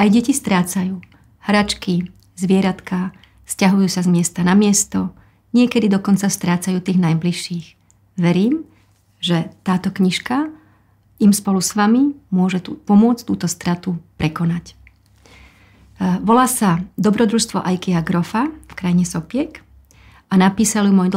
Aj deti strácajú. Hračky, zvieratka, stiahujú sa z miesta na miesto, niekedy dokonca strácajú tých najbližších. Verím, že táto knižka im spolu s vami môže tu, pomôcť túto stratu prekonať. E, volá sa Dobrodružstvo Ikea Grofa v krajine Sopiek a napísal ju môj